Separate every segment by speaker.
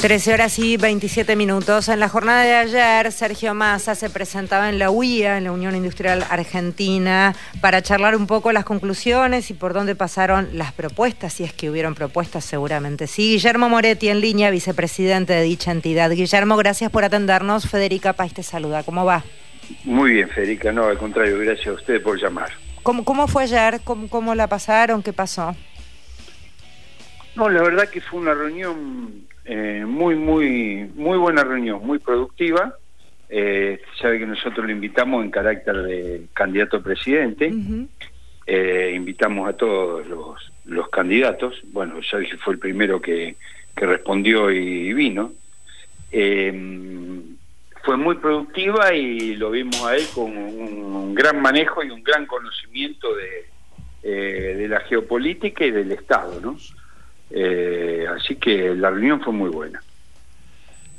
Speaker 1: 13 horas y 27 minutos. En la jornada de ayer, Sergio Massa se presentaba en la UIA, en la Unión Industrial Argentina, para charlar un poco las conclusiones y por dónde pasaron las propuestas, si es que hubieron propuestas, seguramente sí. Guillermo Moretti en línea, vicepresidente de dicha entidad. Guillermo, gracias por atendernos. Federica País te saluda. ¿Cómo va?
Speaker 2: Muy bien, Federica. No, al contrario, gracias a usted por llamar.
Speaker 1: ¿Cómo, cómo fue ayer? ¿Cómo, ¿Cómo la pasaron? ¿Qué pasó?
Speaker 2: No, la verdad que fue una reunión eh, muy, muy, muy buena reunión, muy productiva. Eh, sabe que nosotros lo invitamos en carácter de candidato a presidente. eh, invitamos a todos los, los candidatos. Bueno, ya fue el primero que, que respondió y, vino. Eh, fue muy productiva y lo vimos a él con un, gran manejo y un gran conocimiento de, eh, de la geopolítica y del Estado, ¿no? Eh, así que la reunión fue muy buena.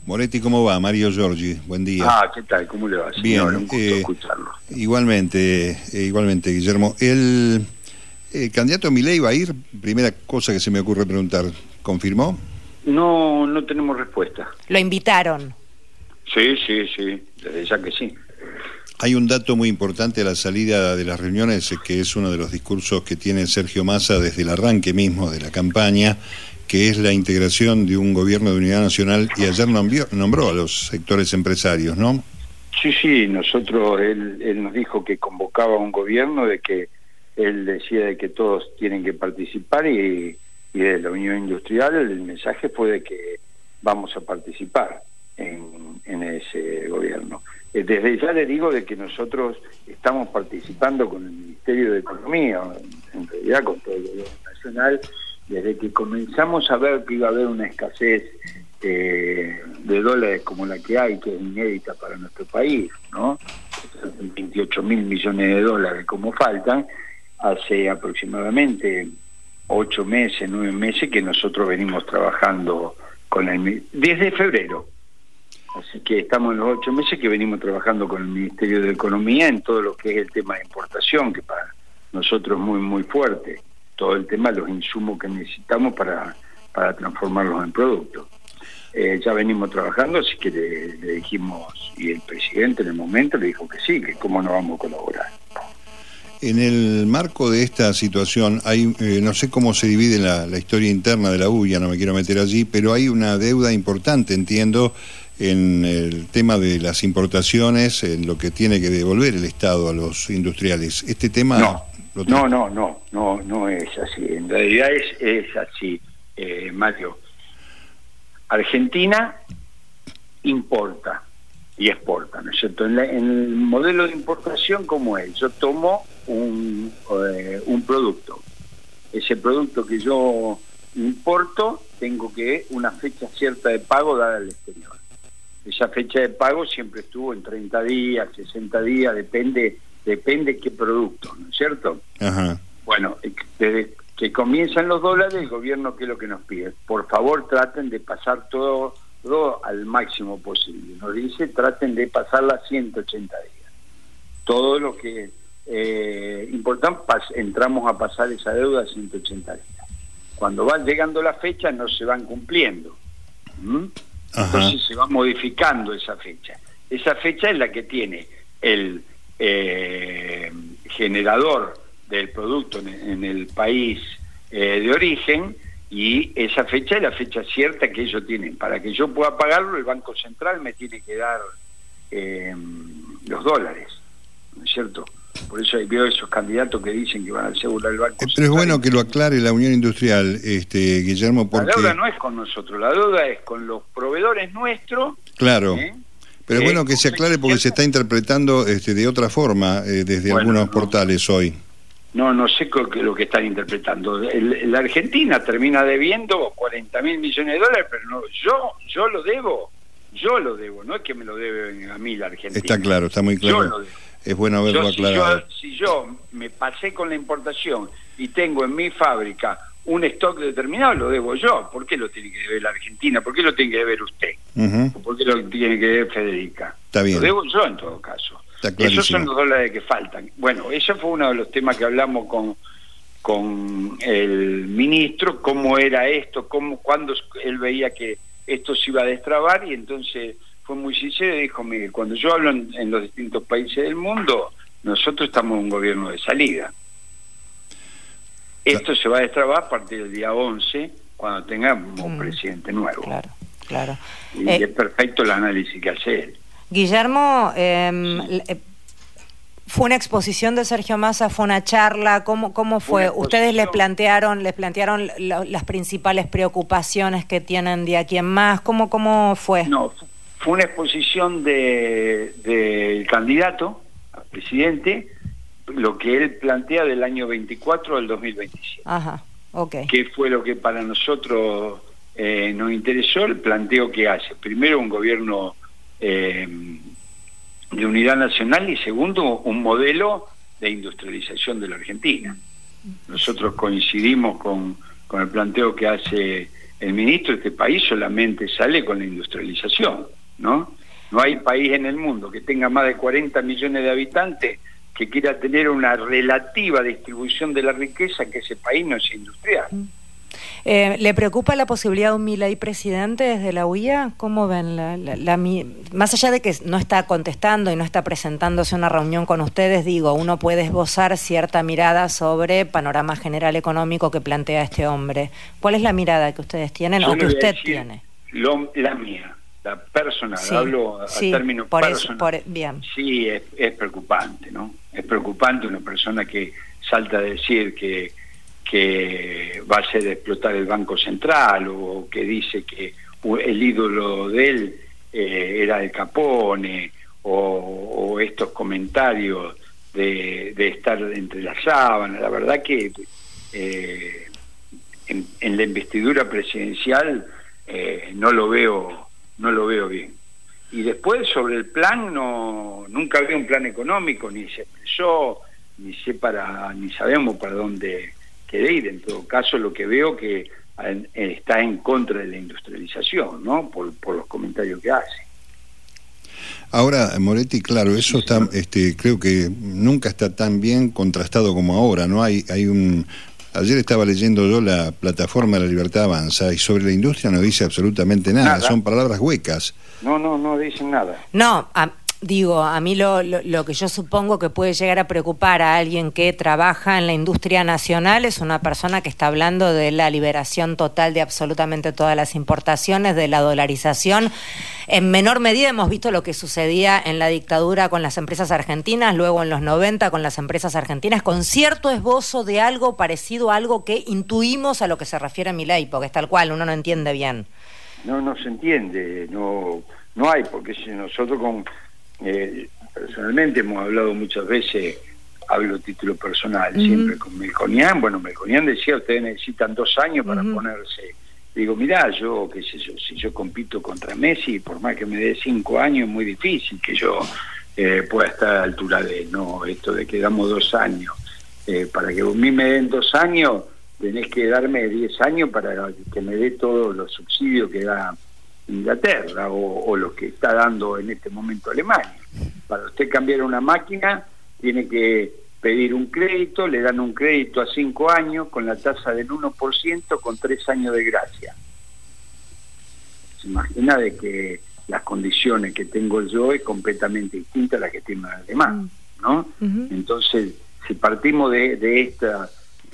Speaker 3: Moretti, ¿cómo va? Mario Giorgi, buen día.
Speaker 2: Ah, ¿qué tal? ¿Cómo le va? Señor?
Speaker 3: Bien,
Speaker 2: un gusto
Speaker 3: eh,
Speaker 2: escucharlo.
Speaker 3: Igualmente, eh, igualmente, Guillermo. El, el candidato Milei va a ir, primera cosa que se me ocurre preguntar, ¿confirmó?
Speaker 2: No, no tenemos respuesta.
Speaker 1: Lo invitaron.
Speaker 2: Sí, sí, sí, desde ya que sí.
Speaker 3: Hay un dato muy importante a la salida de las reuniones, eh, que es uno de los discursos que tiene Sergio Massa desde el arranque mismo de la campaña, que es la integración de un gobierno de unidad nacional y ayer nombró, nombró a los sectores empresarios, ¿no?
Speaker 2: Sí, sí, nosotros, él, él nos dijo que convocaba a un gobierno, de que él decía de que todos tienen que participar y, y de la Unión Industrial el mensaje fue de que vamos a participar ese gobierno. Eh, Desde ya le digo de que nosotros estamos participando con el Ministerio de Economía, en realidad con todo el gobierno nacional, desde que comenzamos a ver que iba a haber una escasez eh, de dólares como la que hay, que es inédita para nuestro país, ¿no? 28 mil millones de dólares como faltan, hace aproximadamente ocho meses, nueve meses que nosotros venimos trabajando con el desde febrero. Así que estamos en los ocho meses que venimos trabajando con el Ministerio de Economía en todo lo que es el tema de importación, que para nosotros es muy, muy fuerte. Todo el tema de los insumos que necesitamos para, para transformarlos en productos. Eh, ya venimos trabajando, así que le, dijimos, y el presidente en el momento le dijo que sí, que cómo no vamos a colaborar.
Speaker 3: En el marco de esta situación, hay, eh, no sé cómo se divide la, la historia interna de la UIA, no me quiero meter allí, pero hay una deuda importante, entiendo, en el tema de las importaciones, en lo que tiene que devolver el Estado a los industriales. Este tema...
Speaker 2: No,
Speaker 3: lo
Speaker 2: no, no, no, no, no es así. En realidad es, es así, eh, Mario. Argentina importa y exporta, ¿no es cierto? En, la- en el modelo de importación, ¿cómo es? Yo tomo un, eh, un producto. Ese producto que yo importo, tengo que una fecha cierta de pago dada al exterior. Esa fecha de pago siempre estuvo en 30 días, 60 días, depende depende qué producto, ¿no es cierto?
Speaker 3: Ajá.
Speaker 2: Bueno, eh, desde que comienzan los dólares, el gobierno, ¿qué es lo que nos pide? Por favor, traten de pasar todo, todo al máximo posible. Nos dice, traten de pasarla a 180 días. Todo lo que eh, importante, entramos a pasar esa deuda a 180 días. Cuando van llegando las fechas, no se van cumpliendo. ¿Mm? Entonces se va modificando esa fecha. Esa fecha es la que tiene el eh, generador del producto en, en el país eh, de origen y esa fecha es la fecha cierta que ellos tienen. Para que yo pueda pagarlo, el Banco Central me tiene que dar eh, los dólares, ¿no es cierto? Por eso veo esos candidatos que dicen que van a asegurar el Banco
Speaker 3: Eh, Pero es bueno que lo aclare la Unión Industrial, este Guillermo,
Speaker 2: La deuda no es con nosotros, la deuda es con los proveedores nuestros.
Speaker 3: Claro.
Speaker 2: ¿eh?
Speaker 3: Pero es
Speaker 2: Eh,
Speaker 3: bueno que se aclare porque se está interpretando este, de otra forma eh, desde
Speaker 2: Bueno,
Speaker 3: algunos
Speaker 2: no.
Speaker 3: portales hoy.
Speaker 2: No, no sé lo que están interpretando. El- la Argentina termina debiendo 40 mil millones de dólares, pero no, yo, yo lo debo, yo lo debo, no es que me lo debe a mí la Argentina.
Speaker 3: Está claro, está muy
Speaker 2: Yo
Speaker 3: claro.
Speaker 2: lo debo.
Speaker 3: Es bueno haberlo
Speaker 2: Yo, si,
Speaker 3: aclarado.
Speaker 2: yo, si yo me pasé con la importación y tengo en mi fábrica un stock determinado, lo debo yo. ¿Por qué lo tiene que deber la Argentina? ¿Por qué lo tiene que deber usted? ¿O ¿Por qué lo tiene que deber Federica?
Speaker 3: Está bien.
Speaker 2: Lo debo yo en todo caso. Esos son los dólares que faltan. Bueno, ese fue uno de los temas que hablamos con con el ministro, cómo era esto, cómo cuando él veía que esto se iba a destrabar y entonces fue muy sincero y dijo, mire, cuando yo hablo en, los distintos países del mundo, nosotros estamos en un gobierno de salida. Esto se va a destrabar a partir del día 11, cuando tengamos un mm. presidente nuevo.
Speaker 1: Claro, claro.
Speaker 2: Y eh, es perfecto el análisis que hace él.
Speaker 1: Guillermo, em, eh, fue una exposición de Sergio Massa, fue una charla, ¿cómo, cómo fue? ¿Ustedes les plantearon, les plantearon las principales preocupaciones que tienen de aquí en más? ¿Cómo, cómo fue?
Speaker 2: No, fue una exposición del de, candidato al presidente, lo que él plantea del año 24 al 2027.
Speaker 1: Ajá, ok.
Speaker 2: ¿Qué fue lo que para nosotros eh, nos interesó? El planteo que hace. Primero, un gobierno eh, de unidad nacional y segundo, un modelo de industrialización de la Argentina. Nosotros coincidimos con, con el planteo que hace el ministro, este país solamente sale con la industrialización. ¿no? No hay país en el mundo que tenga más de 40 millones de habitantes que quiera tener una relativa distribución de la riqueza que ese país no es industrial.
Speaker 1: Eh, ¿Le preocupa la posibilidad de un Milei presidente desde la UIA? ¿Cómo ven? La, más allá de que no está contestando y no está presentándose una reunión con ustedes, digo, uno puede esbozar cierta mirada sobre panorama general económico que plantea este hombre. ¿Cuál es la mirada que ustedes tienen o que usted tiene?
Speaker 2: la mía personal, hablo a términos por personal.
Speaker 1: bien.
Speaker 2: Sí, es, preocupante, ¿no? Es preocupante una persona que salta a decir que, que va a ser explotar el Banco Central o que dice que el ídolo de él eh, era el Capone o, estos comentarios de, estar entre las sábanas. La verdad que eh, en, la investidura presidencial eh, no lo veo no lo veo bien. Y después sobre el plan no nunca había un plan económico, ni se expresó, ni sé para ni sabemos para dónde ir. En todo caso, lo que veo que está en contra de la industrialización, ¿no? Por, por los comentarios que hace.
Speaker 3: Ahora, Moretti, claro, eso está, este, creo que nunca está tan bien contrastado como ahora, ¿no? Hay, hay un, Ayer estaba leyendo yo la plataforma de la Libertad Avanza y sobre la industria no dice absolutamente nada, son palabras huecas.
Speaker 2: No, no, no dicen nada.
Speaker 1: No, digo, a mí lo, lo, que yo supongo que puede llegar a preocupar a alguien que trabaja en la industria nacional es una persona que está hablando de la liberación total de absolutamente todas las importaciones, de la dolarización en menor medida hemos visto lo que sucedía en la dictadura con las empresas argentinas, luego en los 90 con las empresas argentinas, con cierto esbozo de algo parecido a algo que intuimos a lo que se refiere a ley, porque es tal cual, uno no entiende bien.
Speaker 2: No, no se entiende, no, no hay, porque si nosotros con, eh, personalmente hemos hablado muchas veces, hablo título personal, siempre con Melconian, bueno, Melconian decía, ustedes necesitan dos años para ponerse digo, mirá, yo, qué sé yo, si yo compito contra Messi, por más que me dé cinco años, es muy difícil que yo eh, pueda estar a la altura de él, no, esto de que damos dos años. Eh, para que a mí me den dos años, tenés que darme diez años para que me dé todos los subsidios que da Inglaterra o, o lo que está dando en este momento Alemania. Para usted cambiar una máquina, tiene que pedir un crédito, le dan un crédito a cinco años con la tasa del 1% con tres años de gracia. Se imagina de que las condiciones que tengo yo es completamente distinta a las que tiene el alemán, ¿no? Entonces, si partimos de, esta,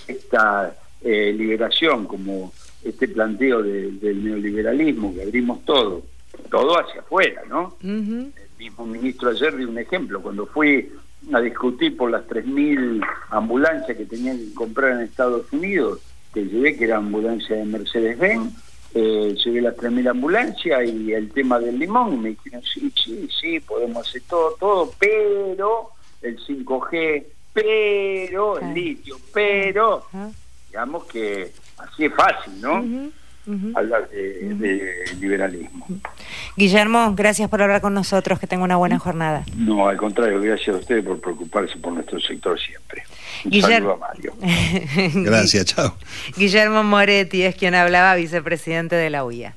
Speaker 2: esta eh, liberación como este planteo del neoliberalismo, que abrimos todo, todo hacia afuera, ¿no? El mismo ministro ayer dio un ejemplo, cuando fui a discutir por las 3.000 ambulancias que tenían que comprar en Estados Unidos, que llevé, que era ambulancia de Mercedes-Benz, eh, llevé las 3.000 ambulancias y el tema del limón, y me dijeron, sí, sí, sí, podemos hacer todo, todo, pero el 5G, pero el litio, pero, digamos que así es fácil, ¿no? hablar de, liberalismo.
Speaker 1: Guillermo, gracias por hablar con nosotros, que tenga una buena jornada.
Speaker 2: No, al contrario, gracias a ustedes por preocuparse por nuestro sector siempre. Un saludo a Mario.
Speaker 3: gracias, chao.
Speaker 1: Guillermo Moretti es quien hablaba, vicepresidente de la UIA.